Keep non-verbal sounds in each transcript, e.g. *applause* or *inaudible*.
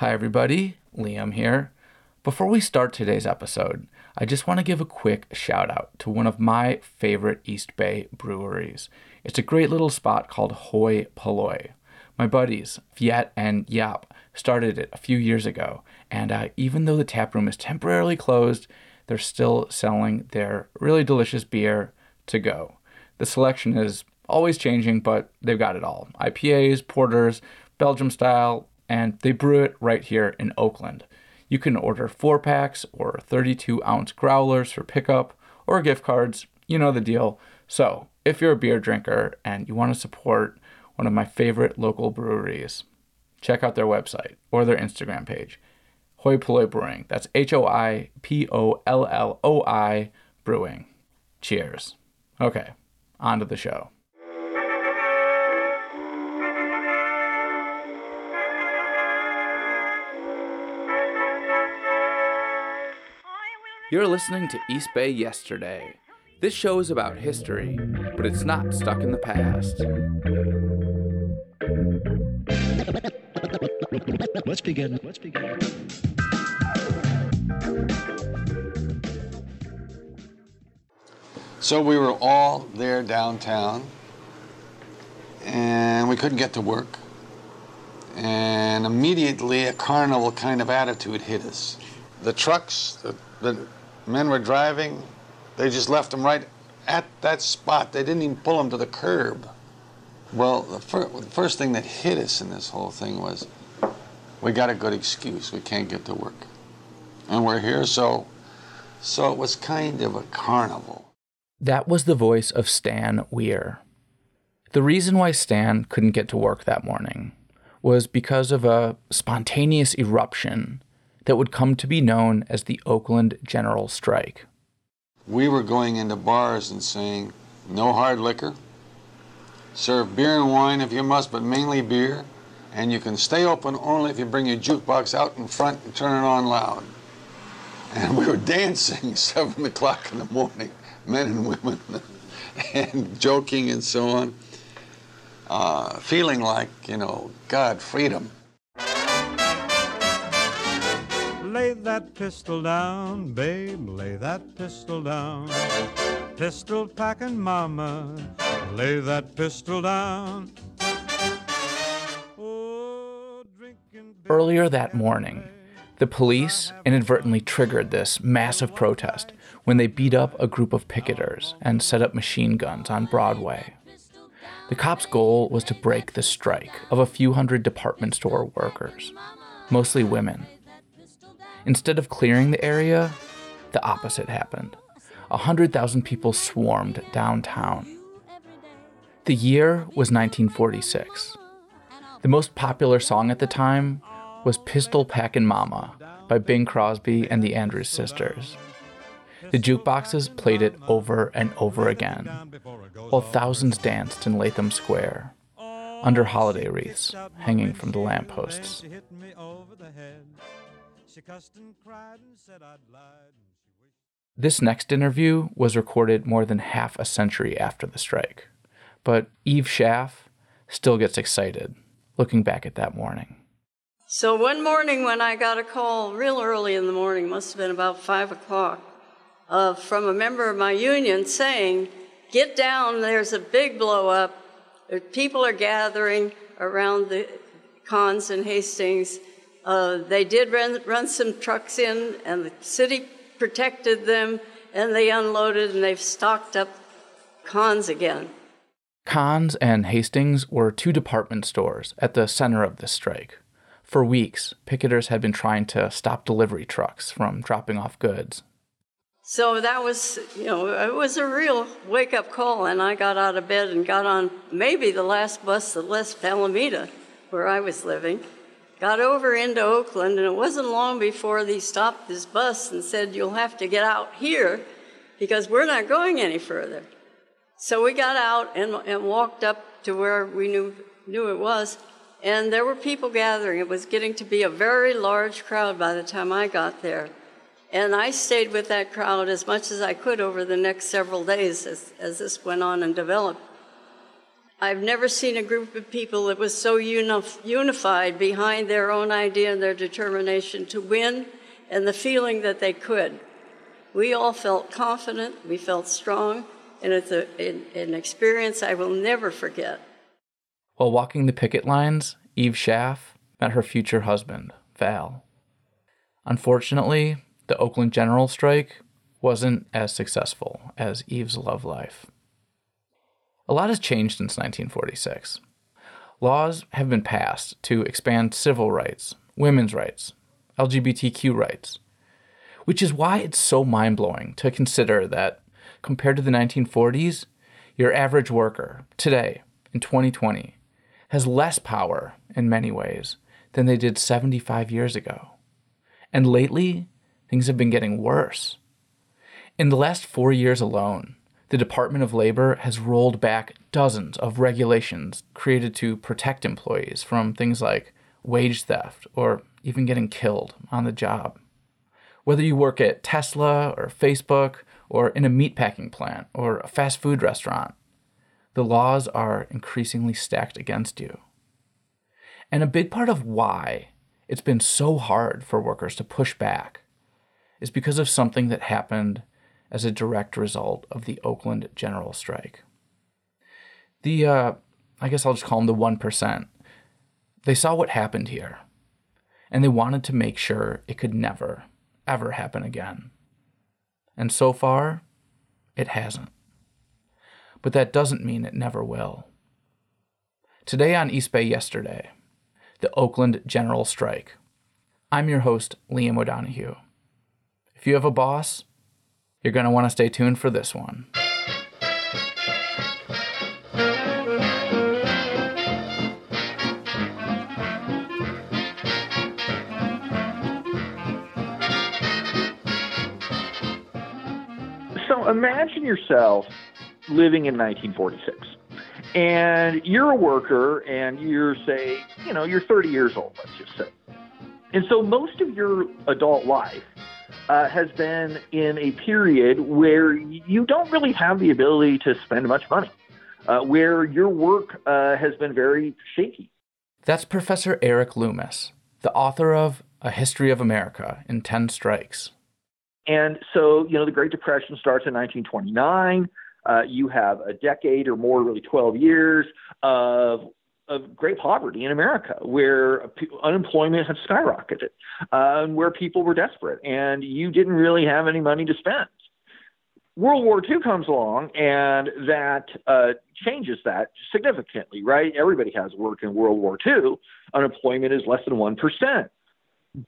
Hi, everybody. Liam here. Before we start today's episode, I just want to give a quick shout out to one of my favorite East Bay breweries. It's a great little spot called Hoi Polloi. My buddies, Viet and Yap, started it a few years ago, and uh, even though the tap room is temporarily closed, they're still selling their really delicious beer to go. The selection is always changing, but they've got it all IPAs, porters, Belgium style, and they brew it right here in Oakland. You can order four packs or 32 ounce growlers for pickup or gift cards. You know the deal. So, if you're a beer drinker and you want to support one of my favorite local breweries, check out their website or their Instagram page. Hoi Polloi Brewing. That's H O I P O L L O I Brewing. Cheers. Okay, on to the show. You're listening to East Bay Yesterday. This show is about history, but it's not stuck in the past. Let's begin. Let's begin. So we were all there downtown, and we couldn't get to work. And immediately a carnival kind of attitude hit us. The trucks that the men were driving, they just left them right at that spot. They didn't even pull them to the curb. Well, the, fir- the first thing that hit us in this whole thing was we got a good excuse. We can't get to work. And we're here, so so it was kind of a carnival. That was the voice of Stan Weir. The reason why Stan couldn't get to work that morning was because of a spontaneous eruption that would come to be known as the Oakland General Strike. We were going into bars and saying, no hard liquor, serve beer and wine if you must, but mainly beer, and you can stay open only if you bring your jukebox out in front and turn it on loud. And we were dancing *laughs* seven o'clock in the morning, men and women, *laughs* and joking and so on, uh, feeling like, you know, God, freedom. That pistol down, babe, lay that pistol down. Pistol packing mama, lay that pistol down. Oh, Earlier that morning, the police inadvertently triggered this massive protest when they beat up a group of picketers and set up machine guns on Broadway. The cops' goal was to break the strike of a few hundred department store workers, mostly women. Instead of clearing the area, the opposite happened. A hundred thousand people swarmed downtown. The year was 1946. The most popular song at the time was Pistol Packin' Mama by Bing Crosby and the Andrews Sisters. The jukeboxes played it over and over again, while thousands danced in Latham Square under holiday wreaths hanging from the lampposts. This next interview was recorded more than half a century after the strike, but Eve Schaff still gets excited looking back at that morning. So one morning when I got a call real early in the morning, must have been about five o'clock, uh, from a member of my union saying, Get down, there's a big blow up. Uh, People are gathering around the Kahn's in Hastings. Uh, they did run, run some trucks in, and the city protected them, and they unloaded, and they've stocked up Kahn's again. Kahn's and Hastings were two department stores at the center of the strike. For weeks, picketers had been trying to stop delivery trucks from dropping off goods. So that was, you know, it was a real wake up call, and I got out of bed and got on maybe the last bus that left Alameda, where I was living. Got over into Oakland, and it wasn't long before they stopped this bus and said, You'll have to get out here because we're not going any further. So we got out and, and walked up to where we knew, knew it was, and there were people gathering. It was getting to be a very large crowd by the time I got there. And I stayed with that crowd as much as I could over the next several days as, as this went on and developed. I've never seen a group of people that was so unif- unified behind their own idea and their determination to win and the feeling that they could. We all felt confident, we felt strong, and it's a, an experience I will never forget. While walking the picket lines, Eve Schaff met her future husband, Val. Unfortunately, the Oakland General strike wasn't as successful as Eve's love life. A lot has changed since 1946. Laws have been passed to expand civil rights, women's rights, LGBTQ rights, which is why it's so mind blowing to consider that compared to the 1940s, your average worker today in 2020 has less power in many ways than they did 75 years ago. And lately, things have been getting worse. In the last four years alone, the Department of Labor has rolled back dozens of regulations created to protect employees from things like wage theft or even getting killed on the job. Whether you work at Tesla or Facebook or in a meatpacking plant or a fast food restaurant, the laws are increasingly stacked against you. And a big part of why it's been so hard for workers to push back is because of something that happened as a direct result of the Oakland general strike. The, uh, I guess I'll just call them the 1%, they saw what happened here, and they wanted to make sure it could never, ever happen again. And so far, it hasn't. But that doesn't mean it never will. Today on East Bay Yesterday, the Oakland General Strike. I'm your host, Liam O'Donoghue. If you have a boss, you're going to want to stay tuned for this one. So imagine yourself living in 1946 and you're a worker and you're say you know you're 30 years old let's just say and so most of your adult life uh, has been in a period where you don't really have the ability to spend much money, uh, where your work uh, has been very shaky. That's Professor Erik Loomis, the author of A History of America in 10 Strikes. And so, you know, the Great Depression starts in 1929. Uh, you have a decade or more, really 12 years of of great poverty in America, where unemployment had skyrocketed, uh, and where people were desperate, and you didn't really have any money to spend. World War II comes along, and that uh, changes that significantly, right? Everybody has work in World War II. Unemployment is less than 1%.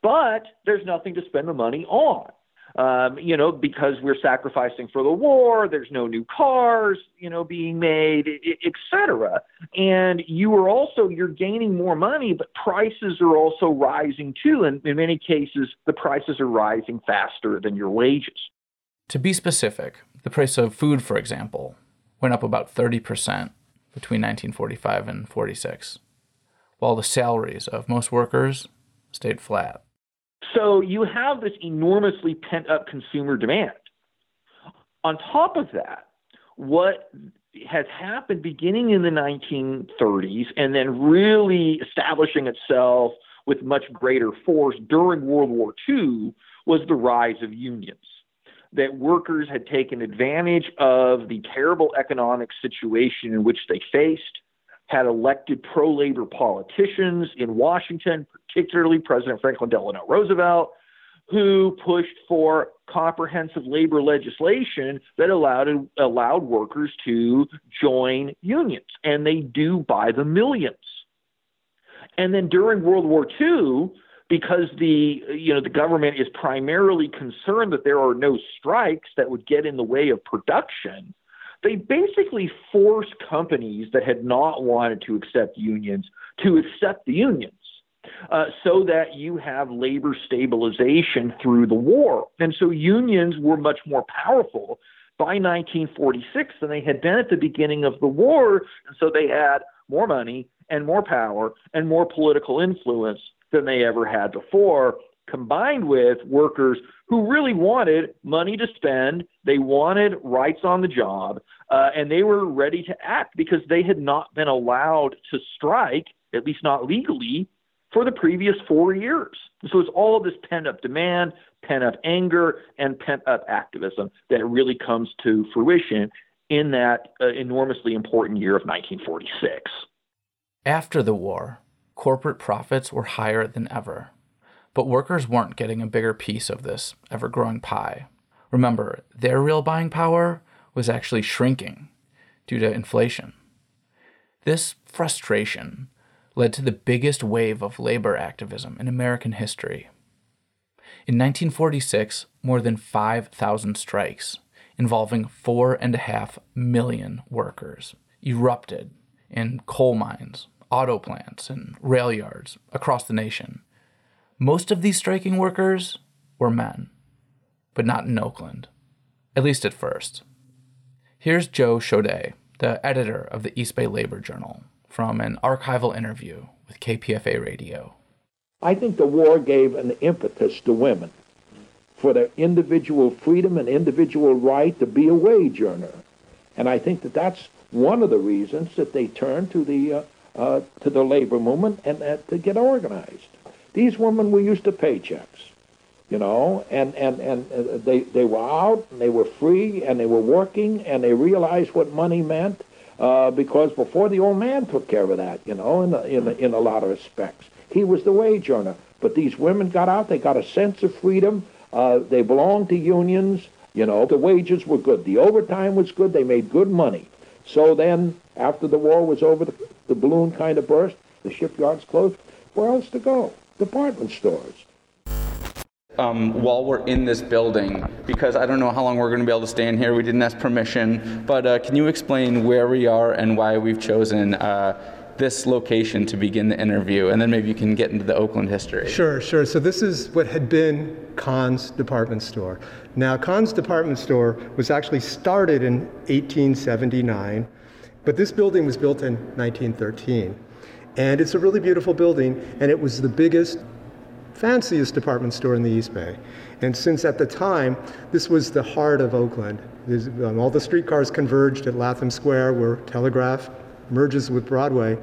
But there's nothing to spend the money on um, you know, because we're sacrificing for the war. There's no new cars, you know, being made, etc. And you are also you're gaining more money, but prices are also rising too. And in many cases, the prices are rising faster than your wages. To be specific, the price of food, for example, went up about 30% between 1945 and 46, while the salaries of most workers stayed flat. So you have this enormously pent up consumer demand. On top of that, what has happened beginning in the 1930s and then really establishing itself with much greater force during World War II was the rise of unions. That workers had taken advantage of the terrible economic situation in which they faced had elected pro labor politicians in Washington, particularly President Franklin Delano Roosevelt, who pushed for comprehensive labor legislation that allowed allowed workers to join unions, and they do by the millions. And then during World War II, because the you know the government is primarily concerned that there are no strikes that would get in the way of production, they basically forced companies that had not wanted to accept unions to accept the unions. Uh, so that you have labor stabilization through the war. And so unions were much more powerful by 1946 than they had been at the beginning of the war. And so they had more money and more power and more political influence than they ever had before. Combined with workers who really wanted money to spend, they wanted rights on the job, uh, and they were ready to act because they had not been allowed to strike, at least not legally, for the previous four years. So it's all this pent up demand, pent up anger, and pent up activism that really comes to fruition in that uh, enormously important year of 1946. After the war, corporate profits were higher than ever. But workers weren't getting a bigger piece of this ever growing pie. Remember, their real buying power was actually shrinking due to inflation. This frustration led to the biggest wave of labor activism in American history. In 1946, more than 5,000 strikes involving four and a half million workers erupted in coal mines, auto plants, and rail yards across the nation. Most of these striking workers were men, but not in Oakland, at least at first. Here's Joe Chaudet, the editor of the East Bay Labor Journal, from an archival interview with KPFA Radio. I think the war gave an impetus to women for their individual freedom and individual right to be a wage earner. And I think that that's one of the reasons that they turned to the uh, uh, to the labor movement and uh, to get organized. These women were used to paychecks, you know, and and and uh, they they were out and they were free and they were working and they realized what money meant uh, because before the old man took care of that, you know, in a, in a, in a lot of respects, he was the wage earner. But these women got out; they got a sense of freedom. Uh, they belonged to unions. You know, the wages were good. The overtime was good. They made good money. So then, after the war was over, the, the balloon kind of burst. The shipyards closed. Where else to go? Department stores. Um, while we're in this building, because I don't know how long we're going to be able to stay in here. We didn't ask permission, but uh, can you explain where we are and why we've chosen uh, this location to begin the interview, and then maybe you can get into the Oakland history. Sure, sure. So this is what had been Kahn's department store. Now, Kahn's department store was actually started in 1879, but this building was built in 1913. And it's a really beautiful building, and it was the biggest, fanciest department store in the East Bay. And since at the time, this was the heart of Oakland, um, all the streetcars converged at Latham Square where Telegraph merges with Broadway.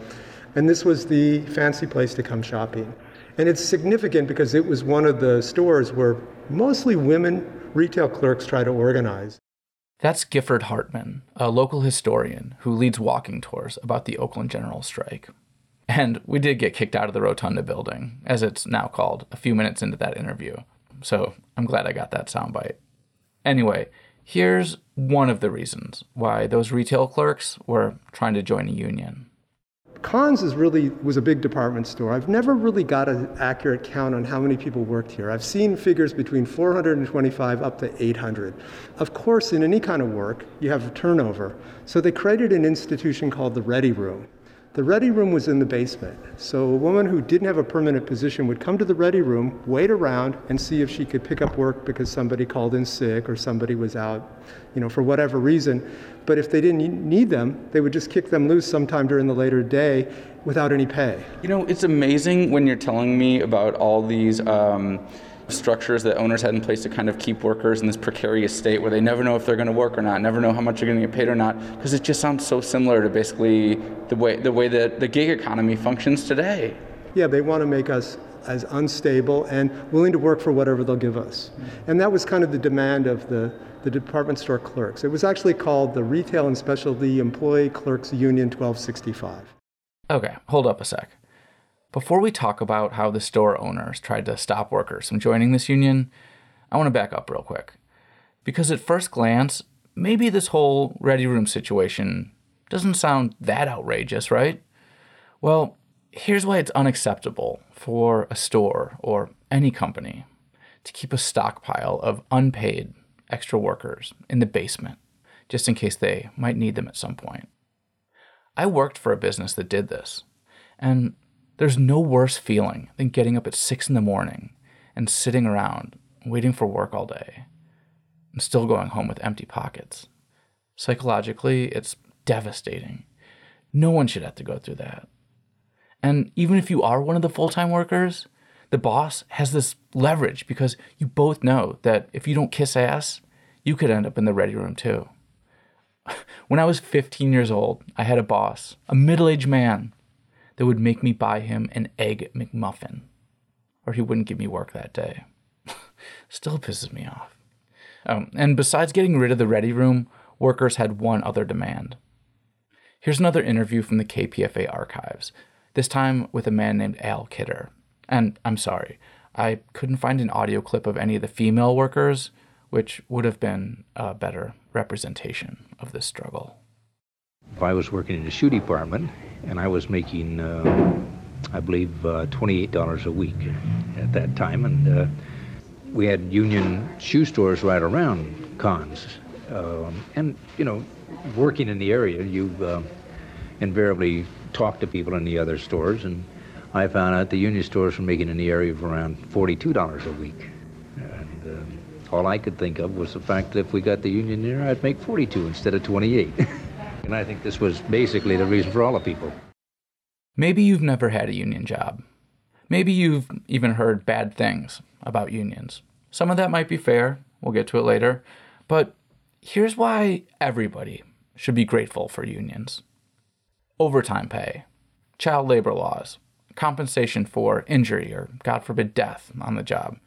And this was the fancy place to come shopping. And it's significant because it was one of the stores where mostly women retail clerks try to organize. That's Gifford Hartman, a local historian who leads walking tours about the Oakland General strike. And we did get kicked out of the Rotunda building, as it's now called, a few minutes into that interview. So I'm glad I got that soundbite. Anyway, Here's one of the reasons why those retail clerks were trying to join a union. Kahn's is really was a big department store. I've never really got an accurate count on how many people worked here. I've seen figures between 425 up to 800. Of course, in any kind of work, you have turnover. So they created an institution called the Ready Room. The ready room was in the basement. So a woman who didn't have a permanent position would come to the ready room, wait around, and see if she could pick up work because somebody called in sick or somebody was out, you know, for whatever reason. But if they didn't need them, they would just kick them loose sometime during the later day without any pay. You know, it's amazing when you're telling me about all these. Um, structures that owners had in place to kind of keep workers in this precarious state where they never know if they're going to work or not, never know how much they're going to get paid or not, because it just sounds so similar to basically the way the way that the gig economy functions today. Yeah, they want to make us as unstable and willing to work for whatever they'll give us. And that was kind of the demand of the, the department store clerks. It was actually called the Retail and Specialty Employee Clerks Union 1265. Okay, hold up a sec. Before we talk about how the store owners tried to stop workers from joining this union, I want to back up real quick. Because at first glance, maybe this whole ready room situation doesn't sound that outrageous, right? Well, here's why it's unacceptable for a store or any company to keep a stockpile of unpaid extra workers in the basement just in case they might need them at some point. I worked for a business that did this, and there's no worse feeling than getting up at six in the morning and sitting around waiting for work all day and still going home with empty pockets. Psychologically, it's devastating. No one should have to go through that. And even if you are one of the full time workers, the boss has this leverage because you both know that if you don't kiss ass, you could end up in the ready room too. *laughs* When I was 15 years old, I had a boss, a middle aged man, that would make me buy him an egg McMuffin, or he wouldn't give me work that day. *laughs* Still pisses me off. Um, and besides getting rid of the ready room, workers had one other demand. Here's another interview from the KPFA archives, this time with a man named Al Kidder. And I'm sorry, I couldn't find an audio clip of any of the female workers, which would have been a better representation of this struggle. I was working in the shoe department, and I was making, uh, I believe, uh, $28 a week at that time, and uh, we had union shoe stores right around Kahn's. Um, and, you know, working in the area, you uh, invariably talk to people in the other stores, and I found out the union stores were making in the area of around $42 a week. And um, all I could think of was the fact that if we got the union there, I'd make 42 instead of 28. *laughs* and I think this was basically the reason for all the people. Maybe you've never had a union job. Maybe you've even heard bad things about unions. Some of that might be fair, we'll get to it later, but here's why everybody should be grateful for unions overtime pay, child labor laws, compensation for injury or, God forbid, death on the job,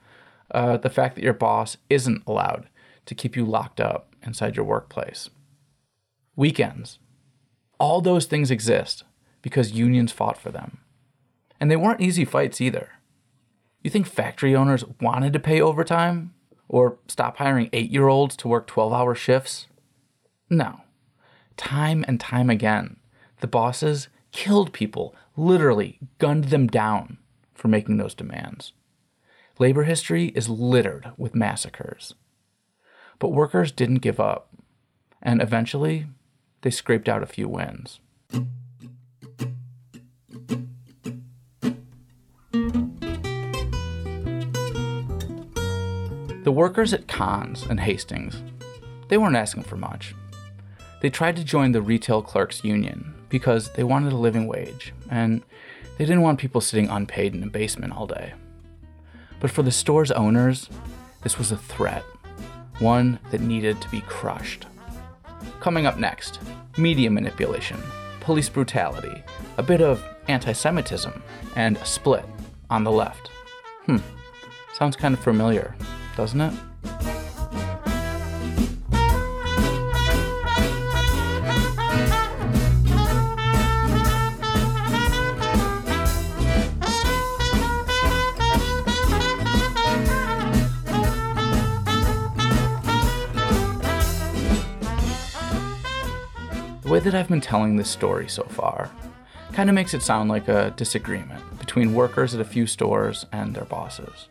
uh, the fact that your boss isn't allowed to keep you locked up inside your workplace, weekends. All those things exist because unions fought for them. And they weren't easy fights either. You think factory owners wanted to pay overtime? Or stop hiring eight year olds to work 12 hour shifts? No. Time and time again, the bosses killed people, literally gunned them down for making those demands. Labor history is littered with massacres. But workers didn't give up, and eventually, they scraped out a few wins. The workers at Kahn's and Hastings, they weren't asking for much. They tried to join the Retail Clerks Union because they wanted a living wage, and they didn't want people sitting unpaid in a basement all day. But for the store's owners, this was a threat, one that needed to be crushed. Coming up next, media manipulation, police brutality, a bit of anti Semitism, and a split on the left. Hmm, sounds kind of familiar, doesn't it? Way that I've been telling this story so far kind of makes it sound like a disagreement between workers at a few stores and their bosses.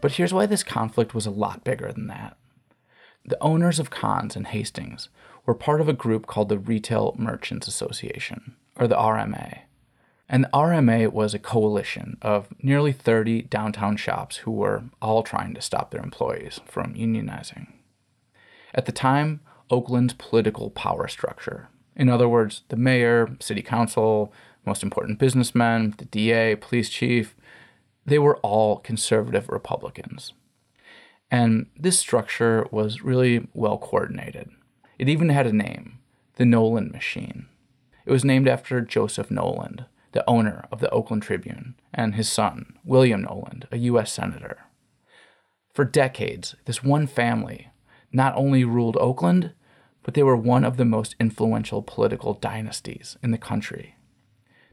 But here's why this conflict was a lot bigger than that. The owners of Kahn's and Hastings were part of a group called the Retail Merchants Association, or the RMA. And the RMA was a coalition of nearly 30 downtown shops who were all trying to stop their employees from unionizing. At the time, Oakland's political power structure. In other words, the mayor, city council, most important businessmen, the DA, police chief, they were all conservative Republicans. And this structure was really well coordinated. It even had a name, the Knowland Machine. It was named after Joseph Knowland, the owner of the Oakland Tribune, and his son, William Knowland, a U.S. Senator. For decades, this one family not only ruled Oakland, but they were one of the most influential political dynasties in the country.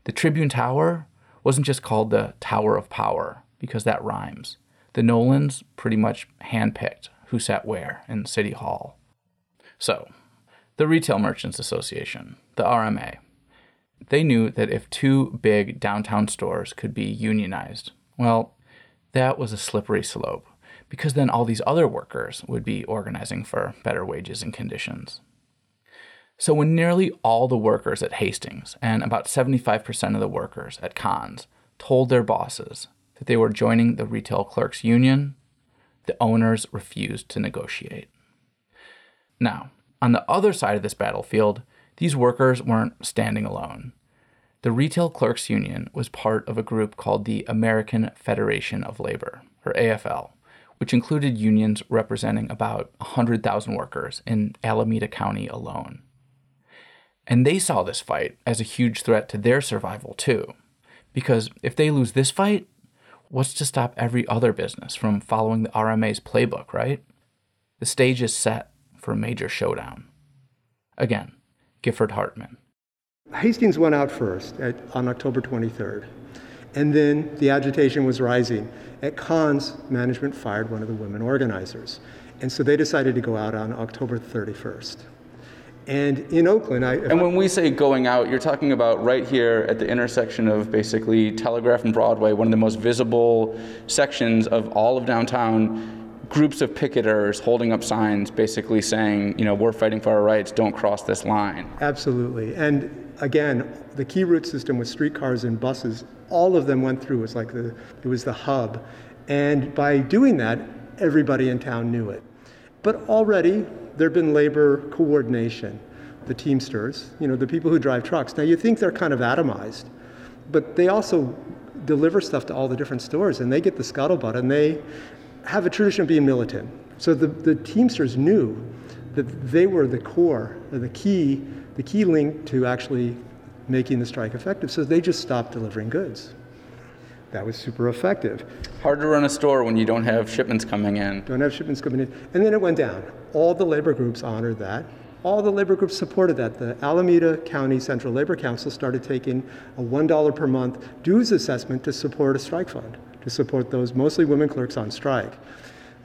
The Tribune Tower wasn't just called the Tower of Power, because that rhymes. The Knowlands pretty much handpicked who sat where in City Hall. So, the Retail Merchants Association, the RMA, they knew that if two big downtown stores could be unionized, well, that was a slippery slope because then all these other workers would be organizing for better wages and conditions. So, when nearly all the workers at Hastings and about 75% of the workers at Kahn's told their bosses that they were joining the Retail Clerks Union, the owners refused to negotiate. Now, on the other side of this battlefield, these workers weren't standing alone. The Retail Clerks Union was part of a group called the American Federation of Labor, or AFL, which included unions representing about 100,000 workers in Alameda County alone. And they saw this fight as a huge threat to their survival, too. Because if they lose this fight, what's to stop every other business from following the RMA's playbook, right? The stage is set for a major showdown. Again, Gifford Hartman. Hastings went out first at, on October 23rd. And then the agitation was rising. At Kahn's, management fired one of the women organizers. And so they decided to go out on October 31st. And in Oakland, I. And when we say going out, you're talking about right here at the intersection of basically Telegraph and Broadway, one of the most visible sections of all of downtown. Groups of picketers holding up signs basically saying, you know, we're fighting for our rights, don't cross this line. Absolutely. And again, the key route system with streetcars and buses, all of them went through. It was like the, it was the hub. And by doing that, everybody in town knew it. But already, there had been labor coordination, the Teamsters, you know, the people who drive trucks. Now you think they're kind of atomized, but they also deliver stuff to all the different stores and they get the scuttlebutt and they have a tradition of being militant. So the, the Teamsters knew that they were the core, the key, the key link to actually making the strike effective. So they just stopped delivering goods. That was super effective. Hard to run a store when you don't have shipments coming in. Don't have shipments coming in. And then it went down. All the labor groups honored that. All the labor groups supported that. The Alameda County Central Labor Council started taking a $1 per month dues assessment to support a strike fund, to support those mostly women clerks on strike.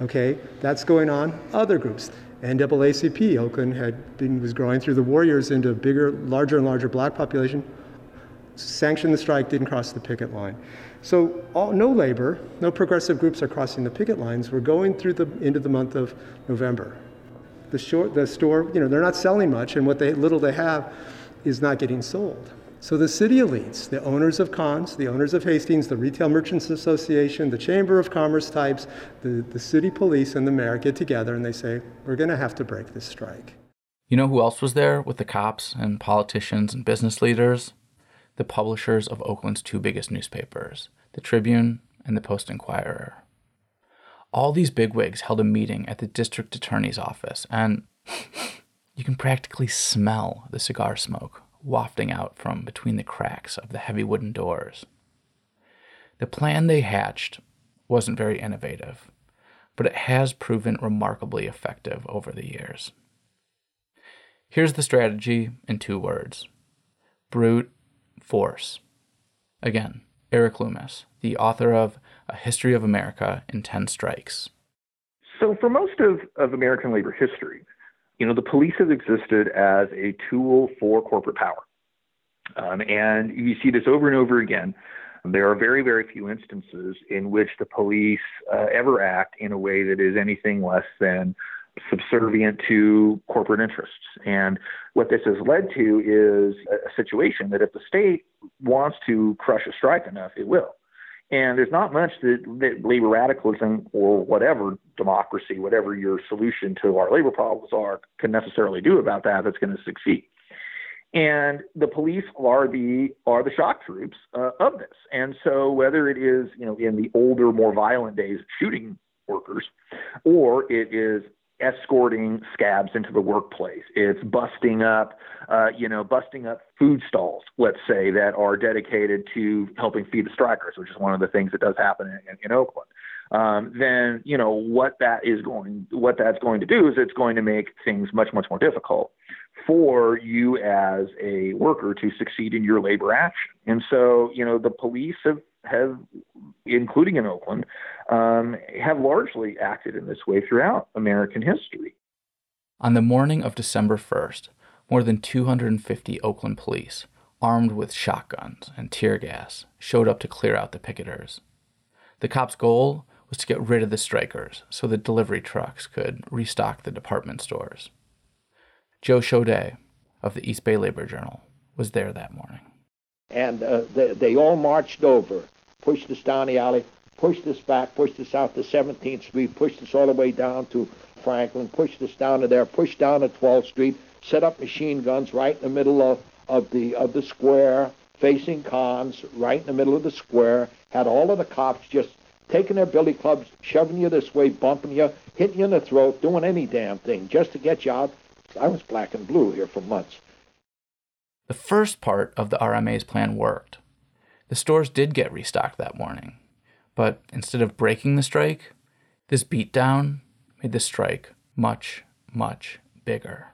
Okay, that's going on. Other groups. NAACP, Oakland had been, was growing through the war years into a bigger, larger and larger black population. Sanctioned the strike, didn't cross the picket line. So all, no labor, no progressive groups are crossing the picket lines. We're going through the into the month of November. The, short, the store, you know, they're not selling much, and what they, little they have is not getting sold. So the city elites, the owners of Kahn's, the owners of Hastings, the Retail Merchants Association, the Chamber of Commerce types, the, the city police, and the mayor get together and they say, we're going to have to break this strike. You know who else was there with the cops and politicians and business leaders? the publishers of Oakland's two biggest newspapers, the Tribune and the Post Inquirer. All these bigwigs held a meeting at the district attorney's office, and *laughs* you can practically smell the cigar smoke wafting out from between the cracks of the heavy wooden doors. The plan they hatched wasn't very innovative, but it has proven remarkably effective over the years. Here's the strategy in two words brute Force. Again, Erik Loomis, the author of A History of America in 10 Strikes. So, for most of, of American labor history, you know, the police has existed as a tool for corporate power. Um, and you see this over and over again. There are very, very few instances in which the police uh, ever act in a way that is anything less than subservient to corporate interests. And what this has led to is a situation that if the state wants to crush a strike enough, it will. And there's not much that, that labor radicalism or whatever democracy, whatever your solution to our labor problems are, can necessarily do about that that's going to succeed. And the police are the are the shock troops uh, of this. And so whether it is you know in the older, more violent days shooting workers, or it is escorting scabs into the workplace. It's busting up, uh, you know, busting up food stalls, let's say, that are dedicated to helping feed the strikers, which is one of the things that does happen in, in, Oakland. Um, then you know what that is going, what that's going to do is it's going to make things much much more difficult for you as a worker to succeed in your labor action. And so you know the police have have, including in Oakland, um, have largely acted in this way throughout American history. On the morning of December 1st, more than 250 Oakland police, armed with shotguns and tear gas, showed up to clear out the picketers. The cops' goal was to get rid of the strikers so the delivery trucks could restock the department stores. Joe Chaudet of the East Bay Labor Journal was there that morning. And uh, they, they all marched over, pushed us down the alley, pushed us back, pushed us out to 17th Street, pushed us all the way down to Franklin, pushed us down to there, pushed down to 12th Street, set up machine guns right in the middle of, of the of the square, facing Kahn's, right in the middle of the square, had all of the cops just taking their billy clubs, shoving you this way, bumping you, hitting you in the throat, doing any damn thing just to get you out. I was black and blue here for months. The first part of the RMA's plan worked. The stores did get restocked that morning. But instead of breaking the strike, this beatdown made the strike much, much bigger.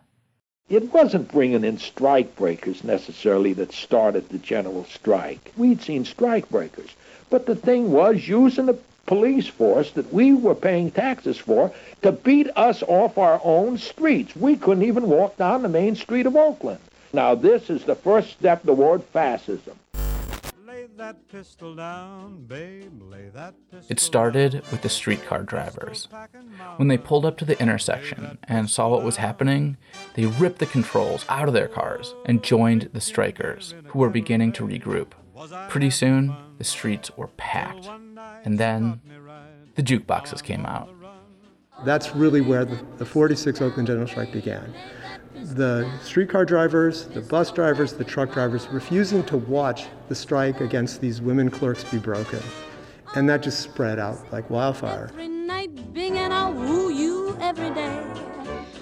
It wasn't bringing in strike breakers necessarily that started the general strike. We'd seen strike breakers. But the thing was using the police force that we were paying taxes for to beat us off our own streets. We couldn't even walk down the main street of Oakland. Now, this is the first step toward fascism. Down, babe, it started with the streetcar drivers. When they pulled up to the intersection and saw what was happening, they ripped the controls out of their cars and joined the strikers, who were beginning to regroup. Pretty soon, the streets were packed. And then the jukeboxes came out. That's really where the, the 46 Oakland General Strike began. The streetcar drivers, the bus drivers, the truck drivers refusing to watch the strike against these women clerks be broken. And that just spread out like wildfire. Every night, Bing, and I'll woo you every day.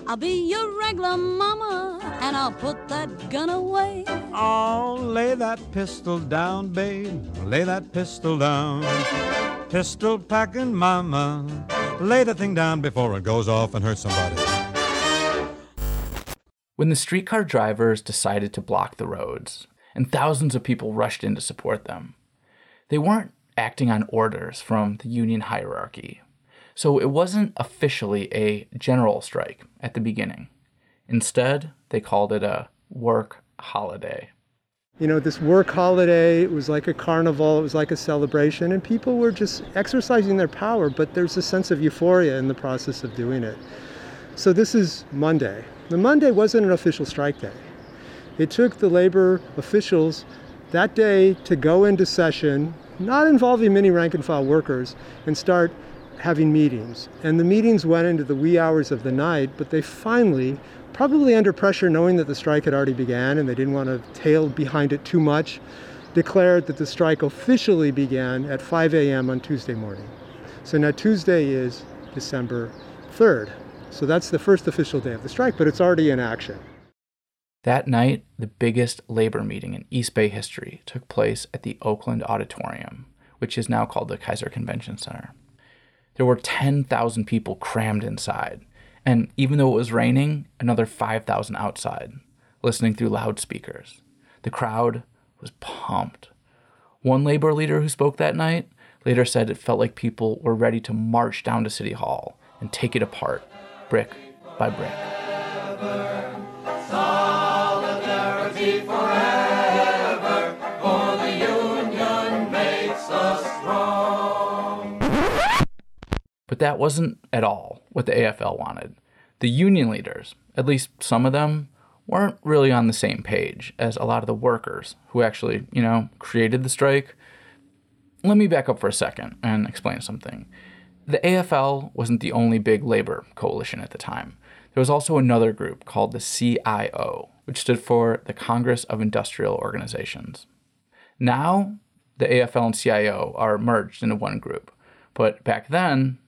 I'll be your regular mama, and I'll put that gun away. Oh, lay that pistol down, babe. Lay that pistol down. Pistol packing mama. Lay the thing down before it goes off and hurts somebody. When the streetcar drivers decided to block the roads, and thousands of people rushed in to support them, they weren't acting on orders from the union hierarchy. So it wasn't officially a general strike at the beginning. Instead, they called it a work holiday. You know, this work holiday, it was like a carnival, it was like a celebration, and people were just exercising their power, but there's a sense of euphoria in the process of doing it. So this is Monday. The Monday wasn't an official strike day. It took the labor officials that day to go into session, not involving many rank and file workers, and start having meetings. And the meetings went into the wee hours of the night, but they finally, probably under pressure, knowing that the strike had already began and they didn't want to tail behind it too much, declared that the strike officially began at 5 a.m. on Tuesday morning. So now Tuesday is December 3rd. So that's the first official day of the strike, but it's already in action. That night, the biggest labor meeting in East Bay history took place at the Oakland Auditorium, which is now called the Kaiser Convention Center. There were 10,000 people crammed inside, and even though it was raining, another 5,000 outside, listening through loudspeakers. The crowd was pumped. One labor leader who spoke that night later said it felt like people were ready to march down to City Hall and take it apart, brick by brick. But that wasn't at all what the AFL wanted. The union leaders, at least some of them, weren't really on the same page as a lot of the workers who actually, you know, created the strike. Let me back up for a second and explain something. The AFL wasn't the only big labor coalition at the time. There was also another group called the CIO, which stood for the Congress of Industrial Organizations. Now, the AFL and CIO are merged into one group, but back then,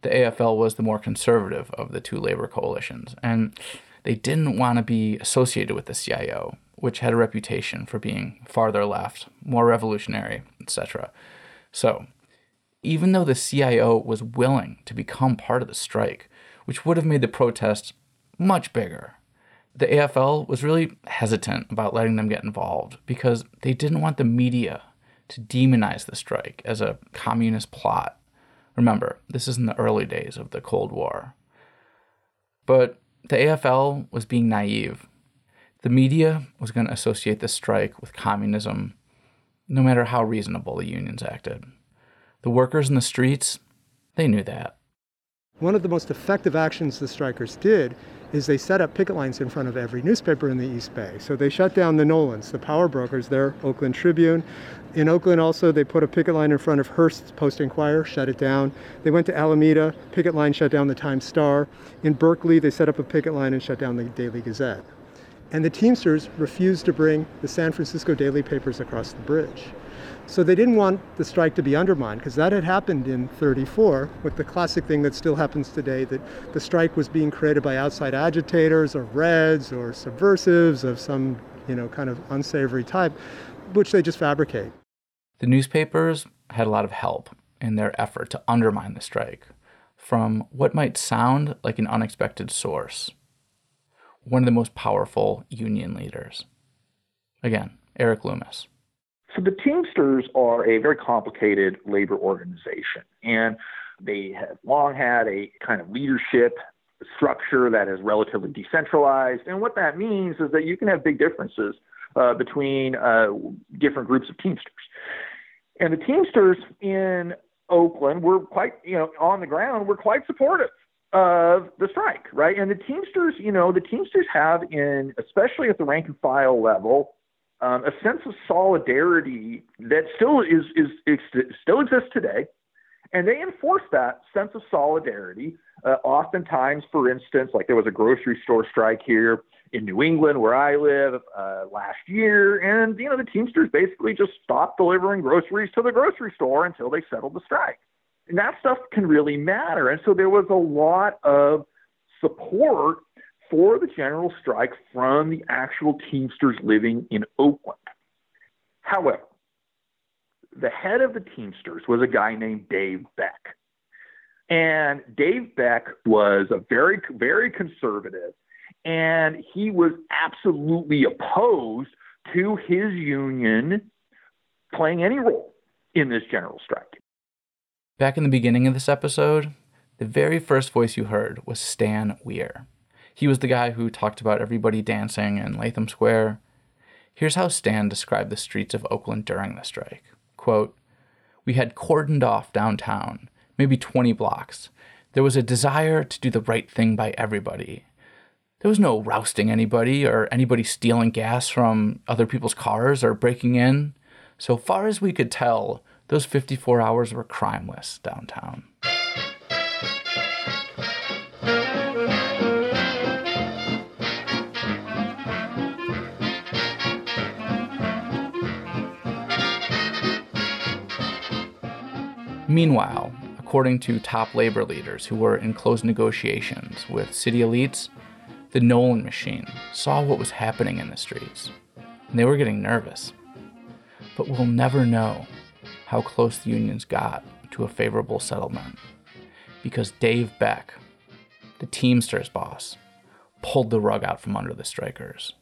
the AFL was the more conservative of the two labor coalitions, and they didn't want to be associated with the CIO, which had a reputation for being farther left, more revolutionary, etc. So, even though the CIO was willing to become part of the strike, which would have made the protests much bigger, the AFL was really hesitant about letting them get involved because they didn't want the media to demonize the strike as a communist plot Remember, this is in the early days of the Cold War. But the AFL was being naive. The media was going to associate the strike with communism, no matter how reasonable the unions acted. The workers in the streets, they knew that. One of the most effective actions the strikers did is they set up picket lines in front of every newspaper in the East Bay. So they shut down the Knowlands, the power brokers, their Oakland Tribune. In Oakland also, they put a picket line in front of Hearst's Post Inquirer, shut it down. They went to Alameda, picket line shut down the Times Star. In Berkeley, they set up a picket line and shut down the Daily Gazette. and the Teamsters refused to bring the San Francisco daily papers across the bridge. So they didn't want the strike to be undermined because that had happened in 34 with the classic thing that still happens today that the strike was being created by outside agitators or reds or subversives of some, you know, kind of unsavory type, which they just fabricate. The newspapers had a lot of help in their effort to undermine the strike from what might sound like an unexpected source. One of the most powerful union leaders. Again, Erik Loomis. So the Teamsters are a very complicated labor organization, and they have long had a kind of leadership structure that is relatively decentralized. And what that means is that you can have big differences uh, between uh, different groups of Teamsters. And the Teamsters in Oakland were quite, you know, on the ground, were quite supportive of the strike, right? And the Teamsters, you know, the Teamsters have in, especially at the rank and file level, um, a sense of solidarity that still is, is, is still exists today, and they enforce that sense of solidarity. Uh, oftentimes, for instance, like there was a grocery store strike here in New England where I live uh, last year, and you know the Teamsters basically just stopped delivering groceries to the grocery store until they settled the strike. And that stuff can really matter, and so there was a lot of support for the general strike from the actual Teamsters living in Oakland. However, the head of the Teamsters was a guy named Dave Beck. And Dave Beck was a very, very conservative, and he was absolutely opposed to his union playing any role in this general strike. Back in the beginning of this episode, the very first voice you heard was Stan Weir. He was the guy who talked about everybody dancing in Latham Square. Here's how Stan described the streets of Oakland during the strike. Quote, We had cordoned off downtown, maybe 20 blocks. There was a desire to do the right thing by everybody. There was no rousting anybody or anybody stealing gas from other people's cars or breaking in. So far as we could tell, those 54 hours were crimeless downtown. Meanwhile, according to top labor leaders who were in close negotiations with city elites, the Knowland machine saw what was happening in the streets, and they were getting nervous. But we'll never know how close the unions got to a favorable settlement because Dave Beck, the Teamsters boss, pulled the rug out from under the strikers.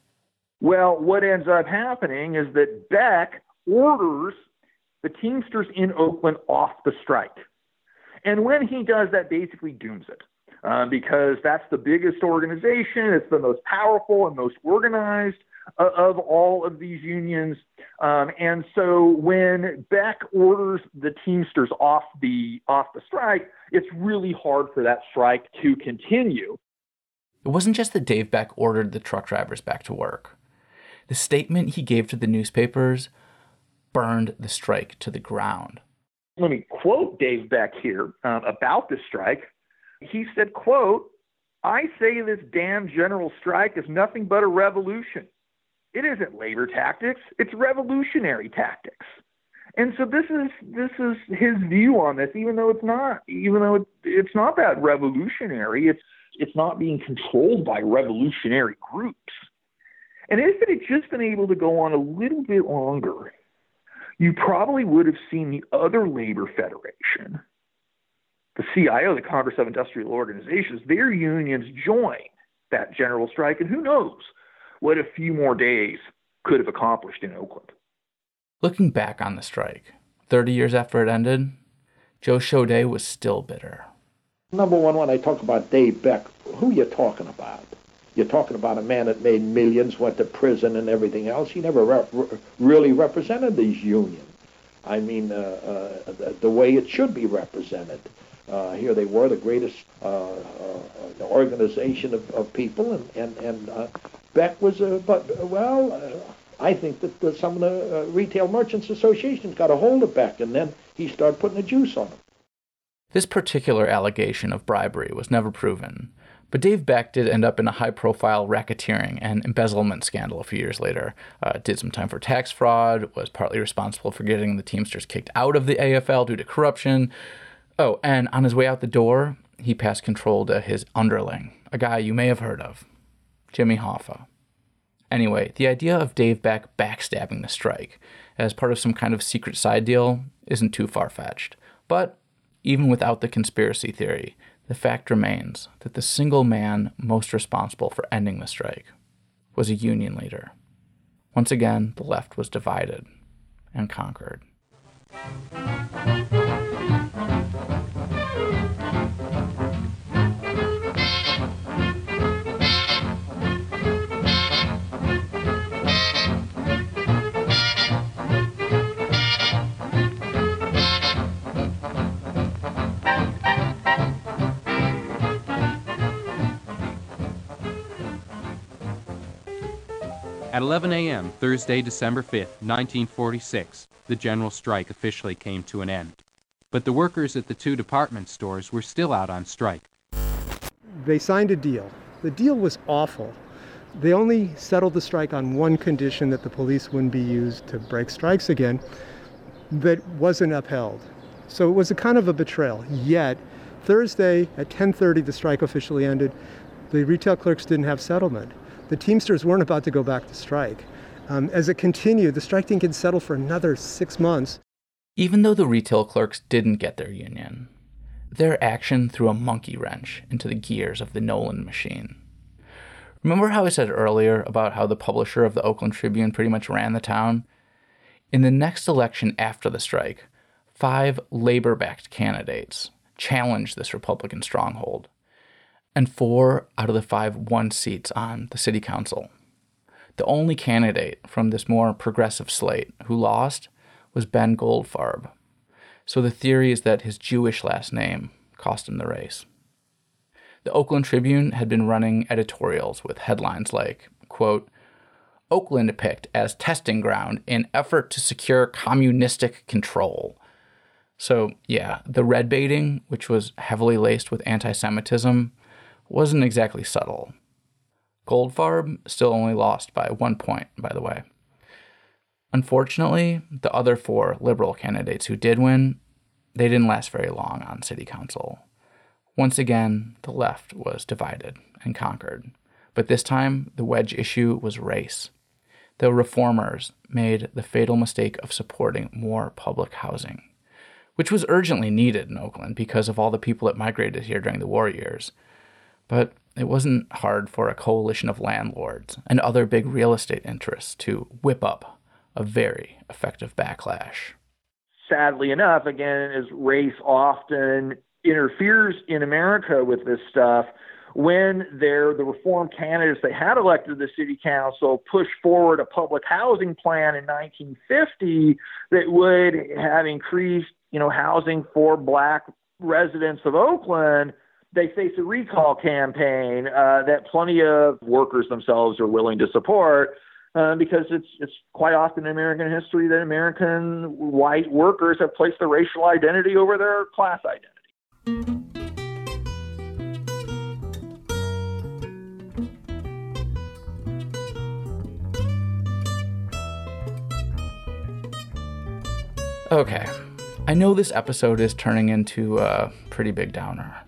Well, what ends up happening is that Beck orders the Teamsters in Oakland off the strike. And when he does that, basically dooms it. Uh, because that's the biggest organization, it's the most powerful and most organized uh, of all of these unions. Um, and so when Beck orders the Teamsters off the off the strike, it's really hard for that strike to continue. It wasn't just that Dave Beck ordered the truck drivers back to work. The statement he gave to the newspapers burned the strike to the ground. Let me quote Dave Beck here uh, about the strike. He said, quote, I say this damn general strike is nothing but a revolution. It isn't labor tactics, it's revolutionary tactics. And so this is this is his view on this, even though it's not, even though it, it's not that revolutionary. It's it's not being controlled by revolutionary groups. And if it had just been able to go on a little bit longer, you probably would have seen the other labor federation, the CIO, the Congress of Industrial Organizations, their unions join that general strike, and who knows what a few more days could have accomplished in Oakland. Looking back on the strike, 30 years after it ended, Joe Chaudet was still bitter. Number one, when I talk about Dave Beck, who you talking about? You're talking about a man that made millions, went to prison and everything else. He never re- really represented these unions. I mean, uh, uh, the, way it should be represented. Uh, here they were, the greatest uh, uh, organization of, of, people, and and and uh, Beck was, a but well, I think that the, some of the retail merchants associations got a hold of Beck, and then he started putting the juice on him. This particular allegation of bribery was never proven, But Dave Beck did end up in a high profile racketeering and embezzlement scandal a few years later. Uh, did some time for tax fraud, was partly responsible for getting the Teamsters kicked out of the AFL due to corruption. Oh, and on his way out the door, he passed control to his underling, a guy you may have heard of, Jimmy Hoffa. Anyway, the idea of Dave Beck backstabbing the strike as part of some kind of secret side deal isn't too far fetched. But even without the conspiracy theory, the fact remains that the single man most responsible for ending the strike was a union leader. Once again, the left was divided and conquered. At 11 a.m., Thursday, December 5, 1946, the general strike officially came to an end. But the workers at the two department stores were still out on strike. They signed a deal. The deal was awful. They only settled the strike on one condition that the police wouldn't be used to break strikes again, that wasn't upheld. So it was a kind of a betrayal. Yet, Thursday at 10:30 the strike officially ended. The retail clerks didn't have settlement the Teamsters weren't about to go back to strike. Um, as it continued, the strike didn't get settled for another six months. Even though the retail clerks didn't get their union, their action threw a monkey wrench into the gears of the Knowland machine. Remember how I said earlier about how the publisher of the Oakland Tribune pretty much ran the town? In the next election after the strike, five labor backed candidates challenged this Republican stronghold and four out of the five won seats on the city council. The only candidate from this more progressive slate who lost was Ben Goldfarb. So the theory is that his Jewish last name cost him the race. The Oakland Tribune had been running editorials with headlines like, quote, Oakland picked as testing ground in effort to secure communistic control. So, yeah, the red baiting, which was heavily laced with anti Semitism, wasn't exactly subtle. Goldfarb still only lost by one point, by the way. Unfortunately, the other four liberal candidates who did win, they didn't last very long on city council. Once again, the left was divided and conquered. But this time, the wedge issue was race. The reformers made the fatal mistake of supporting more public housing, which was urgently needed in Oakland because of all the people that migrated here during the war years but it wasn't hard for a coalition of landlords and other big real estate interests to whip up a very effective backlash. Sadly enough, again, as race often interferes in America with this stuff, when they're the reform candidates they had elected the city council pushed forward a public housing plan in 1950 that would have increased, you know, housing for black residents of Oakland, they face a recall campaign uh, that plenty of workers themselves are willing to support. Uh, because it's it's quite often in American history that American white workers have placed their racial identity over their class identity. Okay, I know this episode is turning into a pretty big downer.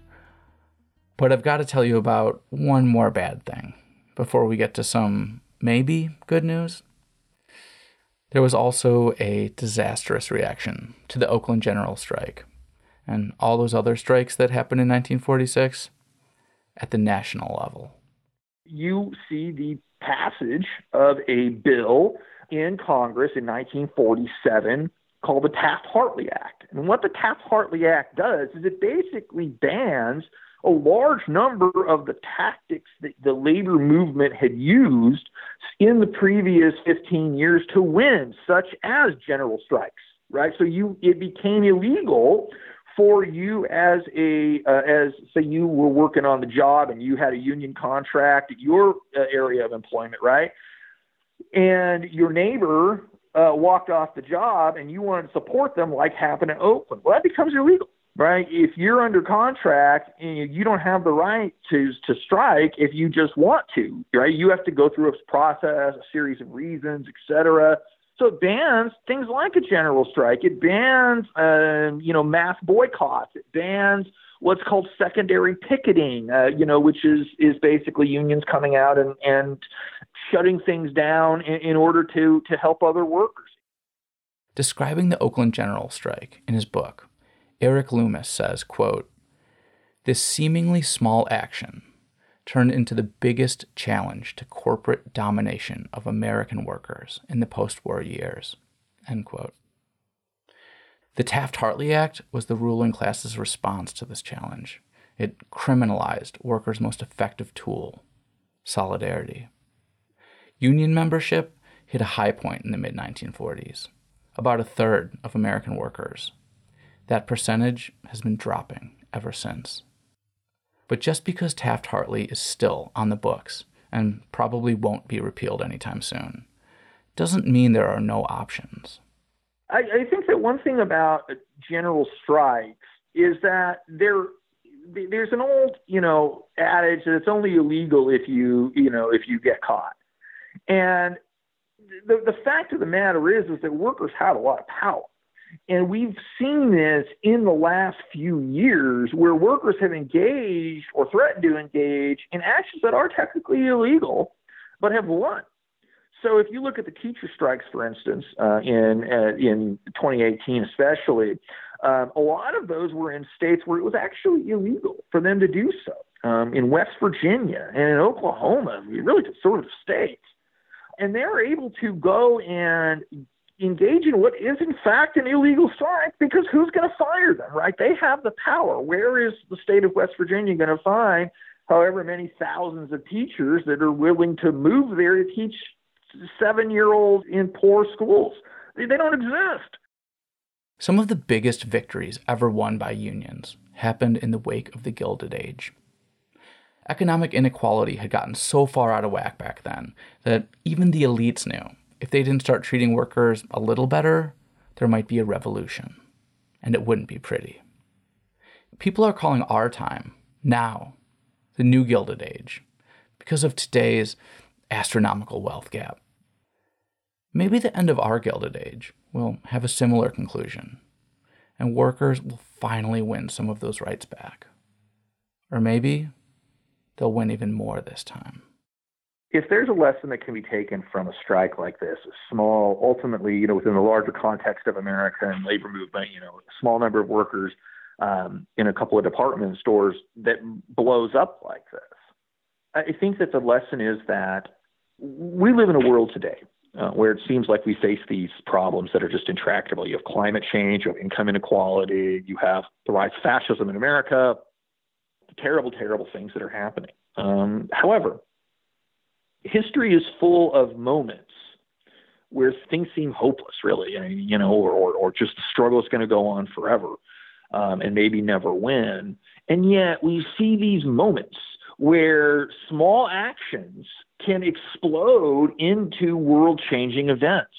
But I've got to tell you about one more bad thing before we get to some maybe good news. There was also a disastrous reaction to the Oakland General strike and all those other strikes that happened in 1946 at the national level. You see the passage of a bill in Congress in 1947 called the Taft Hartley Act. And what the Taft Hartley Act does is it basically bans a large number of the tactics that the labor movement had used in the previous 15 years to win, such as general strikes, right? So you it became illegal for you as a uh, as say you were working on the job and you had a union contract at your uh, area of employment, right? And your neighbor uh, walked off the job and you wanted to support them, like happened in Oakland. Well, that becomes illegal right? If you're under contract and you don't have the right to to strike if you just want to, right? You have to go through a process, a series of reasons, et cetera. So it bans things like a general strike. It bans, uh, you know, mass boycotts. It bans what's called secondary picketing, uh, you know, which is is basically unions coming out and and shutting things down in, in order to to help other workers. Describing the Oakland General strike in his book, Erik Loomis says, quote, This seemingly small action turned into the biggest challenge to corporate domination of American workers in the post war years. End quote. The Taft Hartley Act was the ruling class's response to this challenge. It criminalized workers' most effective tool solidarity. Union membership hit a high point in the mid 1940s. About a third of American workers that percentage has been dropping ever since. But just because Taft Hartley is still on the books and probably won't be repealed anytime soon, doesn't mean there are no options. I, I think that one thing about general strikes is that there there's an old you know adage that it's only illegal if you you know if you get caught, and the the fact of the matter is is that workers have a lot of power. And we've seen this in the last few years where workers have engaged or threatened to engage in actions that are technically illegal, but have won. So if you look at the teacher strikes, for instance, uh, in uh, in 2018 especially, um, a lot of those were in states where it was actually illegal for them to do so. Um, in West Virginia and in Oklahoma, really conservative states, and they're able to go and engage in what is in fact an illegal strike because who's going to fire them, right? They have the power. Where is the state of West Virginia going to find however many thousands of teachers that are willing to move there to teach seven year olds in poor schools? They don't exist. Some of the biggest victories ever won by unions happened in the wake of the Gilded Age. Economic inequality had gotten so far out of whack back then that even the elites knew if they didn't start treating workers a little better, there might be a revolution. And it wouldn't be pretty. People are calling our time, now, the new Gilded Age, because of today's astronomical wealth gap. Maybe the end of our Gilded Age will have a similar conclusion, and workers will finally win some of those rights back. Or maybe they'll win even more this time if there's a lesson that can be taken from a strike like this, a small, ultimately, you know, within the larger context of America and labor movement, you know, a small number of workers um, in a couple of department stores that blows up like this. I think that the lesson is that we live in a world today uh, where it seems like we face these problems that are just intractable. You have climate change, you have income inequality, you have the rise of fascism in America, terrible, terrible things that are happening. Um, however, history is full of moments where things seem hopeless, really, you know, or, or, or just the struggle is going to go on forever um, and maybe never win. And yet we see these moments where small actions can explode into world changing events.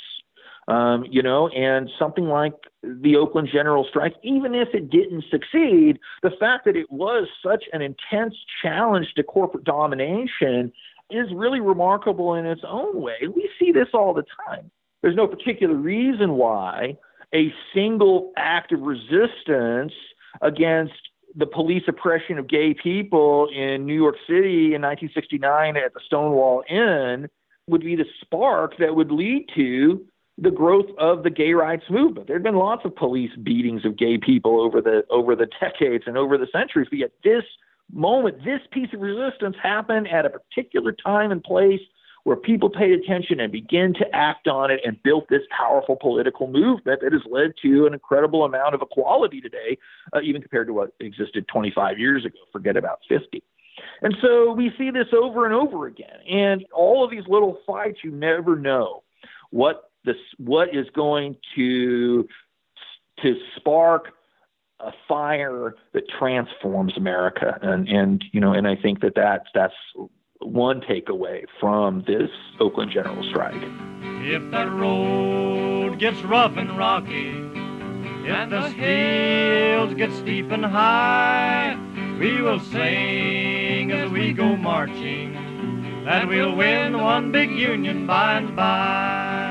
Um, you know, and something like the Oakland General strike, even if it didn't succeed, the fact that it was such an intense challenge to corporate domination is really remarkable in its own way. We see this all the time. There's no particular reason why a single act of resistance against the police oppression of gay people in New York City in 1969 at the Stonewall Inn would be the spark that would lead to the growth of the gay rights movement. There had been lots of police beatings of gay people over the over the decades and over the centuries, but yet this moment, this piece of resistance happened at a particular time and place where people paid attention and began to act on it and built this powerful political movement that has led to an incredible amount of equality today, uh, even compared to what existed 25 years ago. Forget about 50. And so we see this over and over again. And all of these little fights, you never know what this what is going to to spark a fire that transforms America, and and you know, and I think that that's that's one takeaway from this Oakland General strike. If that road gets rough and rocky, If the hills get steep and high, we will sing as we go marching, that we'll win one big union by and by.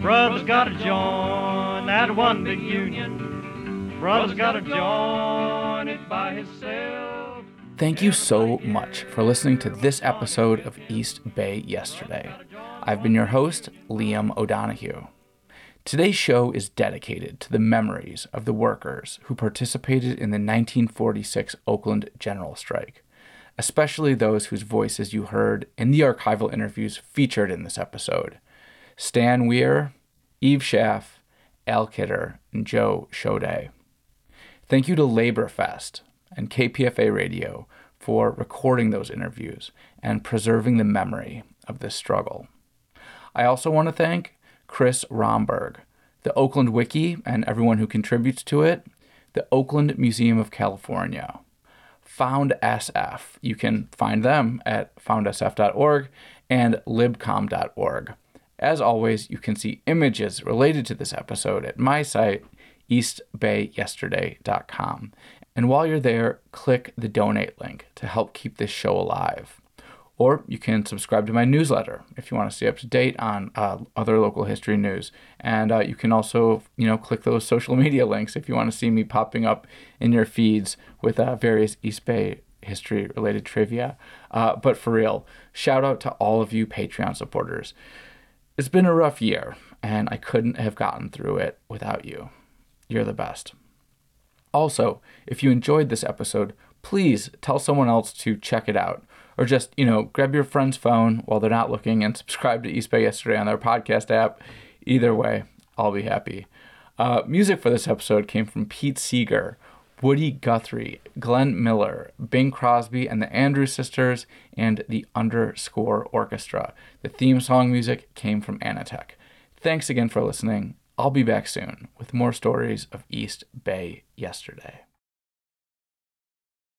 Brothers gotta join that one big union. Brothers gotta join it by himself. Thank you so much for listening to this episode of East Bay Yesterday. I've been your host, Liam O'Donoghue. Today's show is dedicated to the memories of the workers who participated in the 1946 Oakland General Strike, especially those whose voices you heard in the archival interviews featured in this episode Stan Weir, Eve Schaff, Al Kidder, and Joe Chaudet. Thank you to LaborFest and KPFA Radio for recording those interviews and preserving the memory of this struggle. I also want to thank Chris Romberg, the Oakland Wiki and everyone who contributes to it, the Oakland Museum of California, Found SF. You can find them at foundsf.org and libcom.org. As always, you can see images related to this episode at my site, eastbayyesterday.com. And while you're there, click the donate link to help keep this show alive. Or you can subscribe to my newsletter if you want to stay up to date on uh, other local history news. And uh, you can also, you know, click those social media links if you want to see me popping up in your feeds with uh, various East Bay history related trivia. Uh, but for real, shout out to all of you Patreon supporters. It's been a rough year, and I couldn't have gotten through it without you. You're the best. Also, if you enjoyed this episode, please tell someone else to check it out. Or just, you know, grab your friend's phone while they're not looking and *laughs* subscribe to East Bay Yesterday on their podcast app. Either way, I'll be happy. Uh, music for this episode came from Pete Seeger, Woody Guthrie, Glenn Miller, Bing Crosby and the Andrews Sisters, and the Underscore Orchestra. The theme song music came from Anatech. Thanks again for listening. I'll be back soon with more stories of East Bay yesterday.